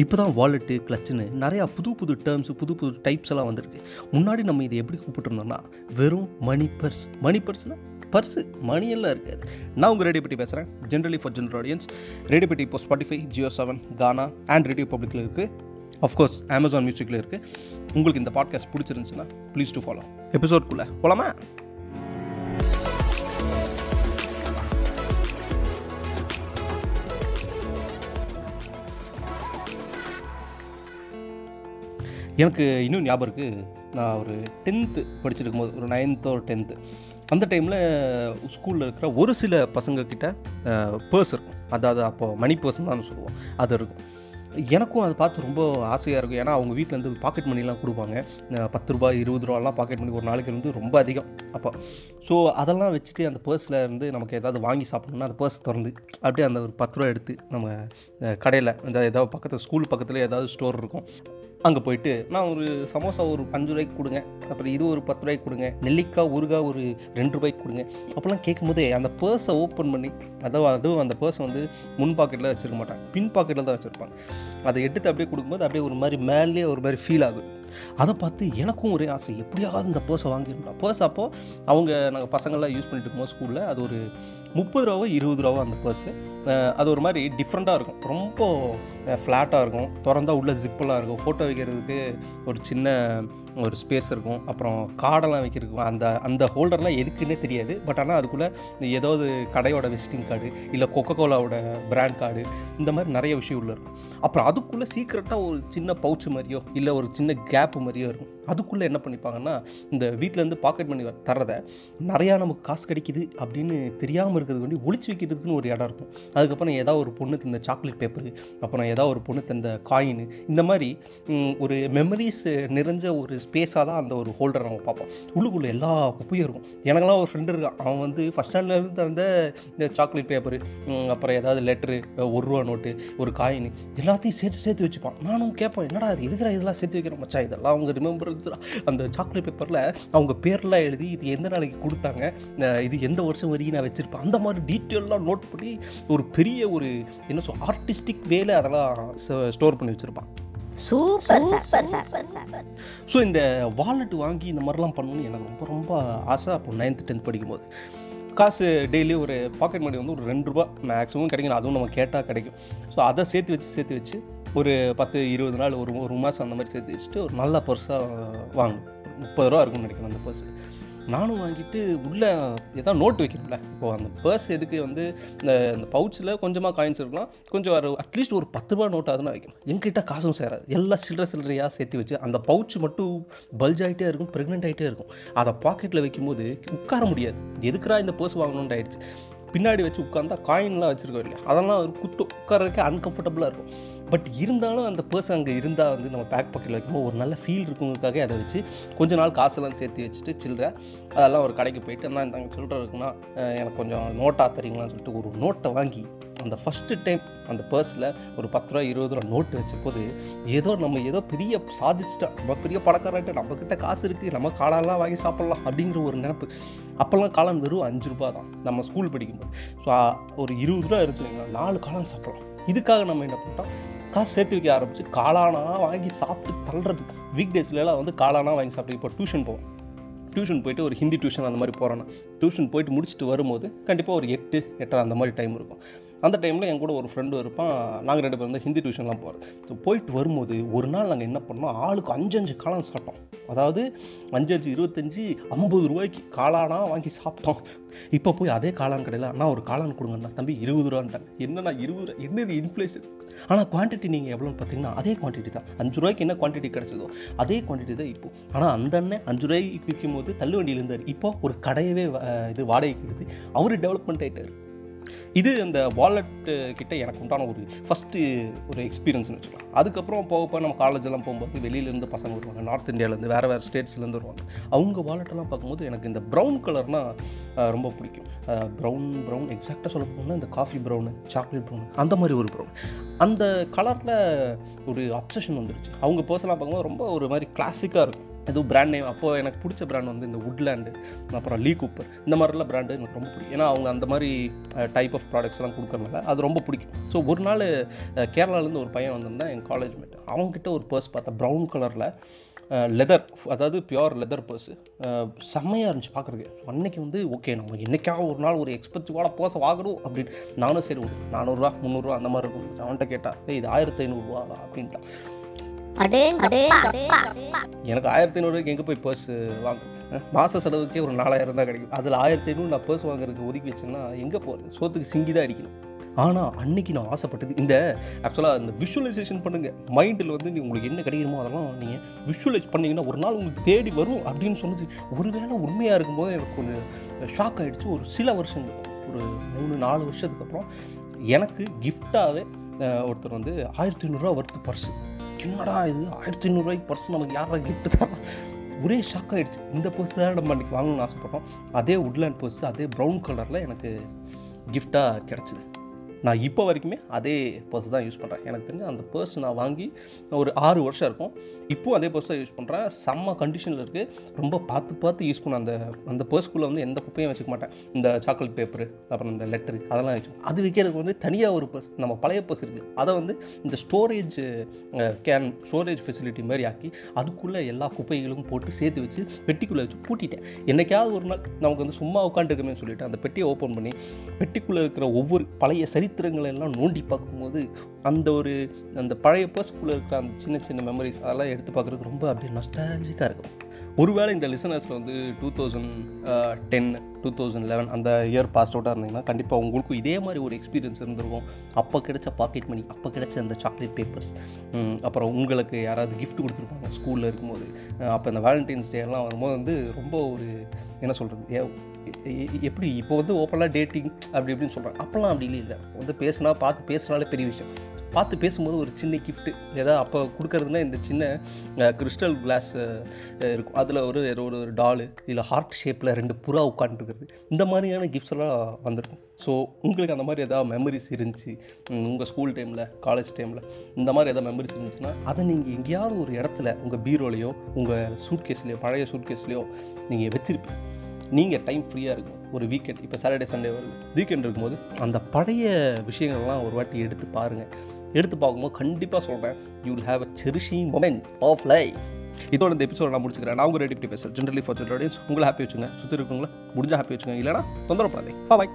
இப்போ தான் வாலெட்டு கிளச்சுன்னு நிறையா புது புது டேர்ம்ஸ் புது புது டைப்ஸ் எல்லாம் வந்திருக்கு. முன்னாடி நம்ம இதை எப்படி கூப்பிட்டுருந்தோம்னா வெறும் மணி பர்ஸ் மணி பர்ஸ்னால் பர்ஸு மணியெல்லாம் இருக்காது. நான் உங்கள் ரேடியோ பற்றி பேசுகிறேன் generally for general audience radio பற்றி இப்போ Spotify Jio seven Gaana and radio பப்ளிக்கில் இருக்குது அஃப்கோர்ஸ் அமேசான் மியூசிக்கில் இருக்குது உங்களுக்கு இந்த பாட்காஸ்ட் பிடிச்சிருந்துச்சுன்னா ப்ளீஸ் டு ஃபாலோ எபிசோட்குள்ளே போலாமா? எனக்கு இன்னும் ஞாபகம் இருக்குது நான் ஒரு டென்த்து படிச்சிருக்கும் போது ஒரு நைன்த்தோ ஒரு டென்த்து அந்த டைமில் ஸ்கூலில் இருக்கிற ஒரு சில பசங்கக்கிட்ட பர்ஸ் இருக்கும். அதாவது அப்போது மணி பர்ஸ்னு தான் சொல்லுவோம். அது இருக்கும். எனக்கும் அதை பார்த்து ரொம்ப ஆசையாக இருக்கும். ஏன்னா அவங்க வீட்டிலேருந்து பாக்கெட் மணிலாம் கொடுப்பாங்க. பத்து ரூபாய் இருபது ரூபாலாம் பாக்கெட் மணி ஒரு நாளைக்கு வந்து ரொம்ப அதிகம். அப்போ ஸோ அதெல்லாம் வச்சுட்டு அந்த பர்ஸில் இருந்து நமக்கு ஏதாவது வாங்கி சாப்பிட்ணுன்னா அந்த பர்ஸ் திறந்து அப்படியே அந்த ஒரு பத்து ரூபா எடுத்து நம்ம கடையில் இந்த ஏதாவது பக்கத்தில் ஸ்கூல் பக்கத்தில் ஏதாவது ஸ்டோர் இருக்கும். அங்கே போயிட்டு நான் ஒரு சமோசா ஒரு அஞ்சு ரூபாய்க்கு கொடுங்க அப்புறம் இது ஒரு பத்து ரூபாய்க்கு கொடுங்க நெல்லிக்காய் ஊறுகாய் ஒரு ரெண்டு ரூபாய்க்கு கொடுங்க. அப்போல்லாம் கேட்கும்போதே அந்த பர்ஸை ஓப்பன் பண்ணி அதாவது அதுவும் அந்த பர்ஸை வந்து முன் பாக்கெட்டில் வச்சுருக்க மாட்டாங்க. பின் பாக்கெட்டில் தான் வச்சுருப்பாங்க. அதை எடுத்து அப்படியே கொடுக்கும்போது அப்படியே ஒரு மாதிரி மேலே ஒரு மாதிரி ஃபீல் ஆகும் அதை பார்த்து எனக்கும் ஒரே ஆசை எப்படியாவது இந்த பர்ஸை வாங்கிடணும். பர்ஸ் அப்போது அவங்க நாங்கள் பசங்கள்லாம் யூஸ் பண்ணிட்டு இருக்கும்போது ஸ்கூலில் அது ஒரு முப்பது ரூபாவோ இருபது ரூபாவோ அந்த பர்ஸு அது ஒரு மாதிரி டிஃப்ரெண்ட்டாக இருக்கும். ரொம்ப ஃப்ளாட்டாக இருக்கும். திறந்தா உள்ள ஜிப்பெல்லாம் இருக்கும். ஃபோட்டோ வைக்கிறதுக்கு ஒரு சின்ன ஒரு ஸ்பேஸ் இருக்கும். அப்புறம் கார்டெல்லாம் வைக்கிறதுக்கு அந்த அந்த ஹோல்டர்லாம் எதுக்குன்னே தெரியாது. பட் ஆனால் அதுக்குள்ளே ஏதாவது கடையோட விசிட்டிங் கார்டு இல்லை கொக்கோ கோலாவோட பிராண்ட் கார்டு இந்த மாதிரி நிறைய விஷயம் உள்ள இருக்கும். அப்புறம் அதுக்குள்ளே சீக்கிரட்டாக ஒரு சின்ன பவுச்சு மாதிரியோ இல்லை ஒரு சின்ன கேப்பு மாதிரியோ இருக்கும். அதுக்குள்ளே என்ன பண்ணிப்பாங்கன்னா இந்த வீட்டிலேருந்து பாக்கெட் பண்ணி தரதை நிறையா நமக்கு காசு கிடைக்குது அப்படின்னு தெரியாமல் இருக்கிறது வேண்டி ஒளிச்சு வைக்கிறதுக்குன்னு ஒரு இடம் இருக்கும். அதுக்கப்புறம் ஏதாவது ஒரு பொண்ணு தந்த சாக்லேட் பேப்பரு அப்புறம் ஏதாவது ஒரு பொண்ணு தந்த காயின் இந்த மாதிரி ஒரு மெமரிஸ் நிறைஞ்ச ஒரு ஸ்பேஸாக தான் அந்த ஒரு ஹோல்டர் நம்ம பார்ப்போம். உள்ளுக்குள்ளே எல்லா குப்பையும் இருக்கும். எனக்கெல்லாம் ஒரு ஃப்ரெண்டு இருக்கான். அவன் வந்து ஃபஸ்ட் ஸ்டாண்டர்ட்லேருந்து தந்த இந்த சாக்லேட் பேப்பரு அப்புறம் ஏதாவது லெட்ரு ஒரு ரூபா நோட்டு ஒரு காயின் எல்லாத்தையும் சேர்த்து சேர்த்து வச்சுப்பான். நானும் கேட்பேன் என்னடா அது எதுக்குற இதெல்லாம் சேர்த்து வைக்கிற? மச்சான் இதெல்லாம் அவங்க ரிமெம்பர் அந்த சாக்லேட் பேப்பரில் அவங்க பேர்லாம் எழுதி இது எந்த நாளைக்கு கொடுத்தாங்க இது எந்த வருஷம் வரைக்கும் நான் வச்சுருப்பேன். அந்த மாதிரி டீட்டெயிலெலாம் நோட் பண்ணி ஒரு பெரிய ஒரு என்ன சொல் ஆர்டிஸ்டிக் வேலை அதெல்லாம் ஸ்டோர் பண்ணி வச்சுருப்பான். Super super super super so இந்த வாலெட் வாங்கி இந்த மாதிரிலாம் பண்ணணும்னு எனக்கு ரொம்ப ரொம்ப ஆசை. அப்போ நைன்த்து டென்த் படிக்கும்போது. காசு டெய்லி ஒரு பாக்கெட் மணி வந்து ஒரு ரெண்டு ரூபா மேக்ஸிமம் கிடைக்கும் அதுவும் நம்ம கேட்டால் கிடைக்கும். ஸோ அதை சேர்த்து வச்சு சேர்த்து வச்சு ஒரு பத்து இருபது நாள் ஒரு ஒரு மாதம் அந்த மாதிரி சேர்த்து வச்சுட்டு ஒரு நல்ல பர்ஸாக வாங்கணும் முப்பது ரூபா இருக்கும்னு நினைக்கிறேன் அந்த பர்ஸ் நானும் வாங்கிட்டு உள்ளே ஏதாவது நோட்டு வைக்கணும்ல. இப்போ அந்த பர்ஸ் எதுக்கு வந்து இந்த இந்த பவுச்சில் கொஞ்சமாக காயின்ஸ் இருக்கலாம். கொஞ்சம் ஒரு அட்லீஸ்ட் ஒரு பத்து ரூபா நோட்டு வைக்கணும். எங்கிட்ட காசும் சேராது. எல்லாம் சில்லற சில்லறையாக சேர்த்து வச்சு அந்த பவுச் மட்டும் பல்ஜ் ஆகிட்டே இருக்கும் ப்ரெக்னென்ட் ஆகிட்டே இருக்கும். அதை பாக்கெட்டில் வைக்கும்போது உட்கார முடியாது. எதுக்குறா இந்த பர்ஸ் வாங்கணுன்ட்டு ஆயிடுச்சு. பின்னாடி வச்சு உட்காந்தா காயின்லாம் வச்சுருக்கோம் இல்லையா? அதெல்லாம் ஒரு குத்து உட்காரக்கே அன்கம்ஃபர்டபுளாக இருக்கும். பட் இருந்தாலும் அந்த பர்சன் அங்கே இருந்தால் வந்து நம்ம பேக் பாக்கெட்டில் வைக்கும்போது ஒரு நல்ல ஃபீல் இருக்குங்கிறதுக்காக அதை வச்சு கொஞ்ச நாள் காசெல்லாம் சேர்த்து வச்சுட்டு சில்லற அதெல்லாம் ஒரு கடைக்கு போயிட்டு நான் இந்த சில்லற எனக்கு கொஞ்சம் நோட்டாக தரீங்களான்னு சொல்லிட்டு ஒரு நோட்டை வாங்கி அந்த ஃபஸ்ட்டு டைம் அந்த பர்ஸில் ஒரு பத்து ரூபா இருபது ரூபா நோட்டு வச்சபோது ஏதோ நம்ம ஏதோ பெரிய சாதிச்சிட்டோம் நம்ம பெரிய பணக்காரன்ட்டு நம்மக்கிட்ட காசு இருக்குது நம்ம காளான்லாம் வாங்கி சாப்பிட்லாம் அப்படிங்கிற ஒரு நினப்பு. அப்போல்லாம் காளான் வெறும் அஞ்சு ரூபா தான் நம்ம ஸ்கூல் படிக்கும்போது. ஸோ ஒரு இருபது ரூபா இருந்துச்சுங்களா நாலு காளான் சாப்பிட்லாம். இதுக்காக நம்ம என்ன பண்ணிட்டோம்? காசு சேர்த்து வைக்க ஆரம்பிச்சு காளானாக வாங்கி சாப்பிட்டு தள்ளுறதுக்கு வீக் டேஸ்லலாம் வந்து காளானாக வாங்கி சாப்பிட்டு இப்போ டியூஷன் போவோம். டியூஷன் போயிட்டு ஒரு ஹிந்தி டியூஷன் அந்த மாதிரி போகிறேன்னா டியூஷன் போயிட்டு முடிச்சுட்டு வரும்போது கண்டிப்பாக ஒரு எட்டு எட்டரை அந்த மாதிரி டைம் இருக்கும். அந்த டைமில் என் கூட ஒரு ஃப்ரெண்டு இருப்பான். நாங்கள் ரெண்டு பேரும் வந்து ஹிந்தி டியூஷன்லாம் போகிறோம் ஸோ போயிட்டு வரும்போது ஒரு நாள் நாங்கள் என்ன பண்ணோம்? ஆளுக்கு அஞ்சு அஞ்சு காளான் சாப்பிட்டோம். அதாவது அஞ்சு அஞ்சு இருபத்தஞ்சி ஐம்பது ரூபாய்க்கு காளானா வாங்கி சாப்பிட்டோம். இப்போ போய் அதே காளான் கடையில் அண்ணா ஒரு காளான் கொடுங்கண்ணா தம்பி இருபது ரூபான்ட்டாங்க. என்னண்ணா இருபது ரூபா? என்னது இன்ஃப்ளேஷன் ஆனால் குவான்டிட்டி நீங்கள் எவ்வளோன்னு பார்த்தீங்கன்னா அதே குவான்டிட்டி தான். அஞ்சு ரூபாய்க்கு என்ன குவான்டிட்டி கிடச்சதோ அதே குவான்டிட்டி தான் இப்போ. ஆனால் அந்த அண்ணன் அஞ்சு ரூபாய்க்கு விற்கும் போது தள்ளுவண்டியில் இருந்தார். இப்போ ஒரு கடையவே இது வாடகைக்கு எடுத்து அவர் டெவலப்மெண்ட் ஆகிட்டார் இது அந்த வாலெட்டு கிட்ட எனக்கு உண்டான ஒரு ஃபஸ்ட்டு ஒரு எக்ஸ்பீரியன்ஸ்னு வச்சுக்கலாம். அதுக்கப்புறம் போக போக நம்ம காலேஜெல்லாம் போகும்போது வெளியிலேருந்து பசங்க வருவாங்க நார்த் இந்தியாவிலேருந்து வேறு வேறு ஸ்டேட்ஸ்லேருந்து வருவாங்க. அவங்க வாலெட்டெல்லாம் பார்க்கும்போது எனக்கு இந்த ப்ரௌன் கலர்னால் ரொம்ப பிடிக்கும். ப்ரௌன் ப்ரௌன் எக்ஸாக்டாக சொல்ல போனால் இந்த காஃபி ப்ரௌனு சாக்லேட் ப்ரௌன் அந்த மாதிரி ஒரு ப்ரௌன் அந்த கலரில் ஒரு அப்சஷன் வந்துருச்சு. அவங்க பர்சனாக பார்க்கும்போது ரொம்ப ஒரு மாதிரி கிளாசிக்காக இருக்கும். எதுவும் பிராண்ட் நேம் அப்போது எனக்கு பிடிச்ச பிராண்ட் வந்து இந்த உட்லேண்டு அப்புறம் லீ கூப்பர் இந்த மாதிரிலாம் பிராண்டு எனக்கு ரொம்ப பிடிக்கும். ஏன்னா அவங்க அந்த மாதிரி டைப் ஆஃப் ப்ராடக்ட்ஸ்லாம் கொடுக்கறனால அது ரொம்ப பிடிக்கும். ஸோ ஒரு நாள் கேரளாலேருந்து ஒரு பையன் வந்திருந்தான் என் காலேஜ் மேட் அவங்ககிட்ட ஒரு பர்ஸ் பார்த்தேன் ப்ரௌன் கலரில் லெதர் அதாவது பியோர் லெதர் பர்ஸு செம்மையாக இருந்துச்சு பார்க்குறதுக்கு. அன்னைக்கு வந்து ஓகே நம்ம என்றைக்காக ஒரு நாள் ஒரு எக்ஸ்பென்சிவான பர்ஸை வாங்கணும் அப்படின்னு நானும் சரி ஒரு நானூறுரூவா முந்நூறுரூவா அந்த மாதிரி இருக்கும். அவன்கிட்ட கேட்டால் இது ஆயிரத்தி ஐநூறுரூவா அப்படின்ட்டான். எனக்கு ஆயிரத்தி ஐநூறுக்கு எங்கே போய் பர்ஸ் வாங்குறது? மாத செலவுக்கே ஒரு நாலாயிரம் தான் கிடைக்கும். அதில் ஆயிரத்தி ஐநூறு நான் பர்ஸ் வாங்குறதுக்கு ஒதுக்கி வச்சேன்னா எங்கே போகிறது சோத்துக்கு சிங்கி தான் அடிக்கணும். ஆனால் அன்னைக்கு நான் ஆசைப்பட்டது இந்த ஆக்சுவலாக இந்த விஷுவலைசேஷன் பண்ணுங்கள் மைண்டில் வந்து நீ உங்களுக்கு என்ன கிடைக்குமோ அதெல்லாம் நீங்கள் விஷுவலைஸ் பண்ணீங்கன்னா ஒரு நாள் உங்களுக்கு தேடி வரும் அப்படின்னு சொன்னது. ஒருவேளை உண்மையாக இருக்கும்போது எனக்கு ஒரு ஷாக் ஆகிடுச்சு ஒரு சில வருஷங்களுக்கு ஒரு மூணு நாலு வருஷத்துக்கு அப்புறம் எனக்கு கிஃப்டாகவே ஒருத்தர் வந்து ஆயிரத்தி ஐநூறுரூவா ஒர்த்து பர்ஸு என்னடா இது? ஆயிரத்தி ஐநூறுரூவாய்க்கு பர்ஸ் நமக்கு யாரா கிஃப்ட்டு தரா ஒரே ஷாக் ஆகிடுச்சு இந்த பர்ஸ் தான் நம்ம அன்றைக்கி வாங்கணும்னு ஆசைப்பட்டோம். அதே உட்லேண்ட் பர்ஸ் அதே ப்ரௌன் கலரில் எனக்கு கிஃப்டாக கிடச்சிது. நான் இப்போ வரைக்குமே அதே பர்ஸ் தான் யூஸ் பண்ணுறேன் எனக்கு தெரிஞ்சு அந்த பர்ஸ் நான் வாங்கி ஒரு ஆறு வருஷம் இருக்கும். இப்போவும் அதே பர்ஸ் தான் யூஸ் பண்ணுறேன் செம்ம கண்டிஷனில் இருக்குது ரொம்ப பார்த்து பார்த்து யூஸ் பண்ண அந்த அந்த பர்ஸ்க்குள்ளே வந்து எந்த குப்பையும் வச்சுக்க மாட்டேன். இந்த சாக்லேட் பேப்பர் அப்புறம் இந்த லெட்டரு அதெல்லாம் வச்சு. அது வைக்கிறதுக்கு வந்து தனியாக ஒரு பர்ஸ் நம்ம பழைய பர்ஸ் இருக்குது அதை வந்து இந்த ஸ்டோரேஜ் கேன் ஸ்டோரேஜ் ஃபெசிலிட்டி மாதிரி ஆக்கி அதுக்குள்ளே எல்லா குப்பைகளும் போட்டு சேர்த்து வச்சு பெட்டிக்குள்ளே வச்சு பூட்டிட்டேன். என்றைக்காவது ஒரு நாள் நமக்கு வந்து சும்மா உட்காந்துருக்கமே சொல்லிவிட்டு அந்த பெட்டியை ஓப்பன் பண்ணி பெட்டிக்குள்ளே இருக்கிற ஒவ்வொரு பழைய சரி சரித்திரங்களை எல்லாம் நோண்டி பார்க்கும்போது அந்த ஒரு அந்த பழைய பர்ஸ்குள்ளே இருக்கிற அந்த சின்ன சின்ன மெமரிஸ் அதெல்லாம் எடுத்து பார்க்குறதுக்கு ரொம்ப அப்படியே நஸ்டாலஜிக்காக இருக்கும். ஒருவேளை இந்த லிசனர்ஸில் வந்து two thousand ten two thousand eleven அந்த இயர் பாஸ் அவுட்டாக இருந்தீங்கன்னா கண்டிப்பாக உங்களுக்கும் இதே மாதிரி ஒரு எக்ஸ்பீரியன்ஸ் இருந்திருக்கும். அப்போ கிடைச்ச பாக்கெட் மணி அப்போ கிடைச்ச அந்த சாக்லேட் பேப்பர்ஸ் அப்புறம் உங்களுக்கு யாராவது கிஃப்ட் கொடுத்துருப்பாங்க ஸ்கூலில் இருக்கும்போது. அப்போ இந்த வேலண்டைன்ஸ் டே எல்லாம் வரும்போது வந்து ரொம்ப ஒரு என்ன சொல்கிறது எப்படி இப்போ வந்து ஓப்பனாக டேட்டிங் அப்படி இப்படின்னு சொல்கிறாங்க அப்போல்லாம் அப்படி இல்லை வந்து பேசுனா பார்த்து பேசுனாலே பெரிய விஷயம். பார்த்து பேசும்போது ஒரு சின்ன கிஃப்ட்டு ஏதாவது அப்போ கொடுக்கறதுனா இந்த சின்ன கிறிஸ்டல் கிளாஸ் இருக்கும். அதில் ஒரு ஒரு ஒரு டாலு இல்லை ஹார்ட் ஷேப்பில் ரெண்டு புறா உட்காந்துருக்குறது இந்த மாதிரியான கிஃப்ட்ஸ் எல்லாம் வந்திருக்கும். ஸோ உங்களுக்கு அந்த மாதிரி எதாவது மெமரிஸ் இருந்துச்சு? உங்கள் ஸ்கூல் டைமில் காலேஜ் டைமில் இந்த மாதிரி எதாவது மெமரிஸ் இருந்துச்சுன்னா அதை நீங்கள் எங்கேயாவது ஒரு இடத்துல உங்கள் பீரோலையோ உங்கள் சூட்கேஸ்லையோ பழைய சூட்கேஸ்லையோ நீங்கள் வச்சுருப்பீங்க. நீங்கள் டைம் ஃப்ரீயாக இருக்கும் ஒரு வீக்கெண்ட் இப்போ சாட்டர்டே சண்டே வருது. வீக்கெண்ட் இருக்கும்போது அந்த பழைய விஷயங்கள்லாம் ஒரு வாட்டி எடுத்து பாருங்கள் எடுத்து பார்க்கும்போது கண்டிப்பாக சொல்கிறேன் you will have a cherishing moment of life இதோட இந்த எபிசோட நான் முடிச்சுக்கிறேன். நான் உங்கள் ரெடி பேசுகிறேன் ஜென்ரலி ஃபார் ஜென்ரல் உங்களை ஹாப்பி வச்சுங்க. சுற்றி இருக்கவங்கள முடிஞ்சால் ஹாப்பி வச்சுங்க. இல்லைனா தொந்தரவு பா பாய்